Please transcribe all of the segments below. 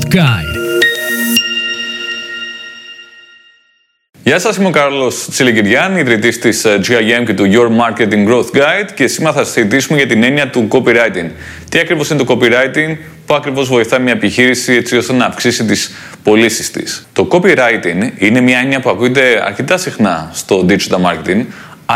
Growth Guide. Γεια σας, είμαι ο Κάρλος Τσιλικυριάν, ιδρυτής της ε, GIM και του Your Marketing Growth Guide και σήμερα θα συζητήσουμε για την έννοια του copywriting. Τι ακριβώς είναι το copywriting, πού ακριβώς βοηθάει μια επιχείρηση έτσι ώστε να αυξήσει τις πωλήσεις της. Το copywriting είναι μια έννοια που ακούγεται αρκετά συχνά στο digital marketing,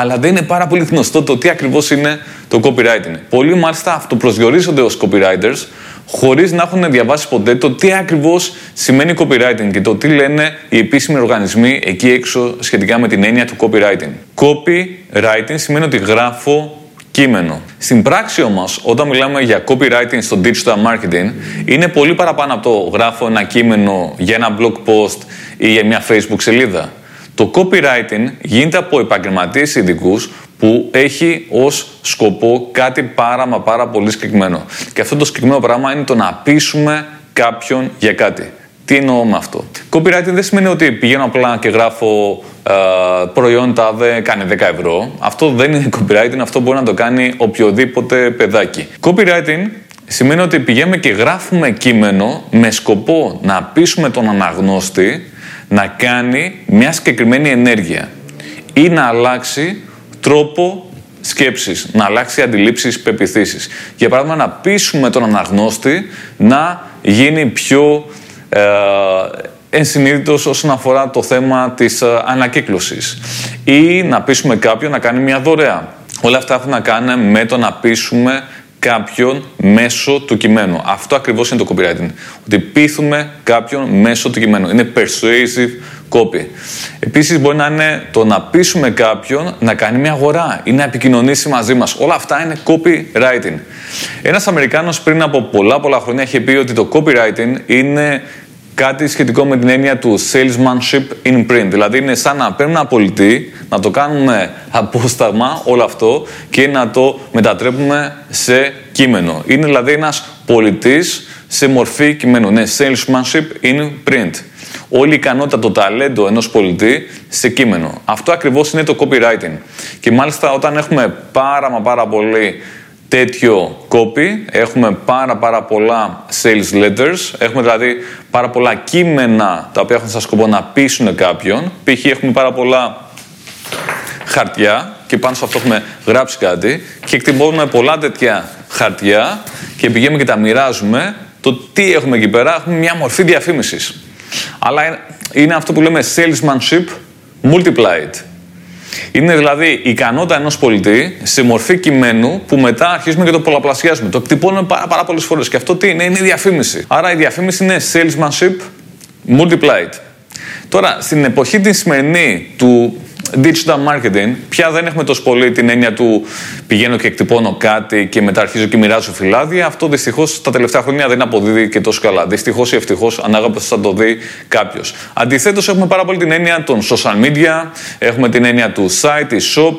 αλλά δεν είναι πάρα πολύ γνωστό το τι ακριβώς είναι το copywriting. Πολλοί μάλιστα αυτοπροσδιορίζονται ως copywriters, χωρίς να έχουν διαβάσει ποτέ το τι ακριβώς σημαίνει copywriting και το τι λένε οι επίσημοι οργανισμοί εκεί έξω σχετικά με την έννοια του copywriting. Copywriting σημαίνει ότι γράφω κείμενο. Στην πράξη όμως, όταν μιλάμε για copywriting στο digital marketing, είναι πολύ παραπάνω από το γράφω ένα κείμενο για ένα blog post ή για μια facebook σελίδα. Το copywriting γίνεται από επαγγελματίες ειδικούς που έχει ως σκοπό κάτι πάρα μα πάρα πολύ συγκεκριμένο. Και αυτό το συγκεκριμένο πράγμα είναι το να πείσουμε κάποιον για κάτι. Τι εννοώ με αυτό; Copywriting δεν σημαίνει ότι πηγαίνω απλά και γράφω ε, προϊόν τάδε κάνει 10 ευρώ. Αυτό δεν είναι copywriting, αυτό μπορεί να το κάνει οποιοδήποτε παιδάκι. Copywriting σημαίνει ότι πηγαίνουμε και γράφουμε κείμενο με σκοπό να πείσουμε τον αναγνώστη να κάνει μια συγκεκριμένη ενέργεια ή να αλλάξει τρόπο σκέψης, να αλλάξει αντιλήψεις, πεπιθήσεις. Για παράδειγμα, να πείσουμε τον αναγνώστη να γίνει πιο ε, ενσυνείδητος όσον αφορά το θέμα της ε, ανακύκλωσης ή να πείσουμε κάποιον να κάνει μια δωρεά. Όλα αυτά έχουν να κάνουν με το να πείσουμε κάποιον μέσω του κειμένου. Αυτό ακριβώς είναι το copywriting. Ότι πείθουμε κάποιον μέσω του κειμένου. Είναι persuasive copy. Επίσης μπορεί να είναι το να πείσουμε κάποιον να κάνει μια αγορά ή να επικοινωνήσει μαζί μας. Όλα αυτά είναι copywriting. Ένας Αμερικάνος πριν από πολλά πολλά χρόνια είχε πει ότι το copywriting είναι κάτι σχετικό με την έννοια του salesmanship in print. Δηλαδή είναι σαν να παίρνουμε ένα πολιτή, να το κάνουμε απόσταγμα όλο αυτό και να το μετατρέπουμε σε κείμενο. Είναι δηλαδή ένας πολιτής σε μορφή κειμένου. Ναι, salesmanship in print. Όλη η ικανότητα, το ταλέντο ενός πολιτή σε κείμενο. Αυτό ακριβώς είναι το copywriting. Και μάλιστα όταν έχουμε πάρα μα πάρα πολύ τέτοιο copy, έχουμε πάρα πάρα πολλά sales letters, έχουμε δηλαδή πάρα πολλά κείμενα τα οποία έχουν σαν σκοπό να πείσουν κάποιον. Π.χ. έχουμε πάρα πολλά χαρτιά και πάνω σε αυτό έχουμε γράψει κάτι και εκτιμώνουμε πολλά τέτοια χαρτιά και πηγαίνουμε και τα μοιράζουμε. Το τι έχουμε εκεί πέρα, έχουμε μια μορφή διαφήμισης. Αλλά είναι αυτό που λέμε salesmanship multiplied. Είναι δηλαδή η ικανότητα ενός πολιτή σε μορφή κειμένου που μετά αρχίζουμε και το πολλαπλασιάζουμε. Το εκτυπώνουμε πάρα, πάρα πολλές φορές. Και αυτό τι είναι, είναι η διαφήμιση. Άρα η διαφήμιση είναι salesmanship multiplied. Τώρα, στην εποχή τη σημερινή του digital marketing, πια δεν έχουμε τόσο πολύ την έννοια του πηγαίνω και εκτυπώνω κάτι και μετά αρχίζω και μοιράζω φυλάδια. Αυτό δυστυχώς τα τελευταία χρόνια δεν αποδίδει και τόσο καλά. Δυστυχώς ή ευτυχώς, ανάλογα θα το δει κάποιος. Αντιθέτως, έχουμε πάρα πολύ την έννοια των social media, έχουμε την έννοια του site, της shop,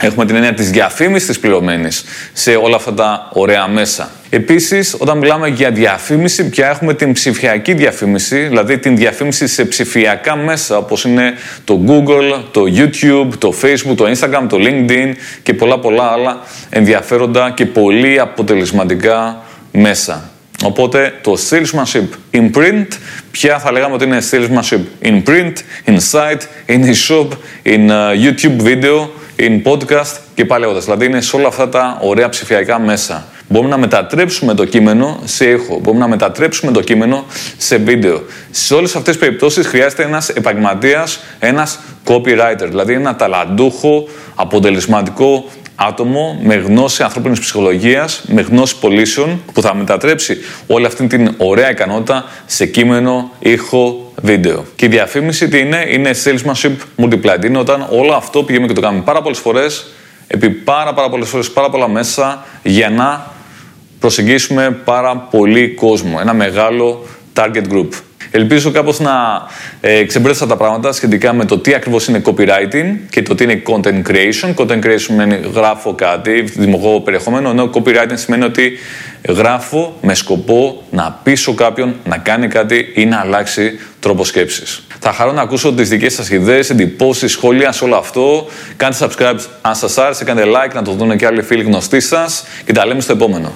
Έχουμε την έννοια της διαφήμισης της πληρωμένης σε όλα αυτά τα ωραία μέσα. Επίσης, όταν μιλάμε για διαφήμιση, πια έχουμε την ψηφιακή διαφήμιση, δηλαδή την διαφήμιση σε ψηφιακά μέσα, όπως είναι το Google, το YouTube, το Facebook, το Instagram, το LinkedIn και πολλά πολλά άλλα ενδιαφέροντα και πολύ αποτελεσματικά μέσα. Οπότε το salesmanship in print, πια θα λέγαμε ότι είναι salesmanship in print, in site, in e-shop, in uh, YouTube video, in podcast και πάλι Δηλαδή είναι σε όλα αυτά τα ωραία ψηφιακά μέσα. Μπορούμε να μετατρέψουμε το κείμενο σε ήχο. Μπορούμε να μετατρέψουμε το κείμενο σε βίντεο. Σε όλες αυτές τις περιπτώσεις χρειάζεται ένας επαγγελματίας, ένας copywriter. Δηλαδή ένα ταλαντούχο, αποτελεσματικό άτομο με γνώση ανθρώπινης ψυχολογίας, με γνώση πωλήσεων που θα μετατρέψει όλη αυτή την ωραία ικανότητα σε κείμενο, ήχο, βίντεο. Και η διαφήμιση τι είναι, είναι salesmanship multiplied. Είναι όταν όλο αυτό πηγαίνουμε και το κάνουμε πάρα πολλές φορές, επί πάρα πάρα πολλές φορές, πάρα πολλά μέσα για να προσεγγίσουμε πάρα πολύ κόσμο, ένα μεγάλο target group. Ελπίζω κάπως να ε, ξεμπρέσα τα πράγματα σχετικά με το τι ακριβώς είναι copywriting και το τι είναι content creation. Content creation σημαίνει γράφω κάτι, δημιουργώ περιεχόμενο, ενώ copywriting σημαίνει ότι γράφω με σκοπό να πείσω κάποιον να κάνει κάτι ή να αλλάξει τρόπο σκέψης. Θα χαρώ να ακούσω τις δικές σας ιδέες, εντυπώσεις, σχόλια σε όλο αυτό. Κάντε subscribe αν σας άρεσε, κάντε like, να το δουν και άλλοι φίλοι γνωστοί σας και τα λέμε στο επόμενο.